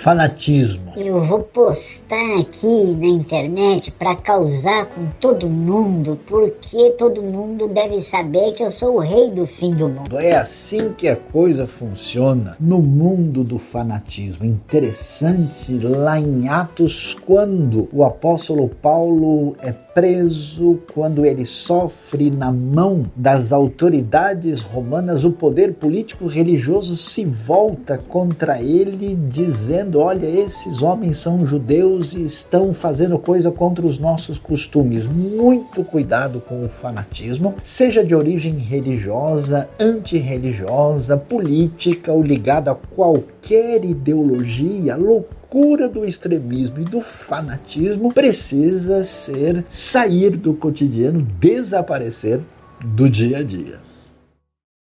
fanatismo. Eu vou postar aqui na internet para causar com todo mundo, porque todo mundo deve saber que eu sou o rei do fim do mundo. É assim que a coisa funciona no mundo do fanatismo. Interessante lá em Atos, quando o apóstolo Paulo é preso, quando ele sofre na mão das autoridades romanas, o poder político religioso se volta contra ele, dizendo: Olha, esses homens são judeus e estão fazendo coisa contra os nossos costumes. Muito cuidado com o fanatismo, seja de origem religiosa, antirreligiosa, política ou ligada a qualquer ideologia, loucura loucura do extremismo e do fanatismo precisa ser sair do cotidiano, desaparecer do dia a dia.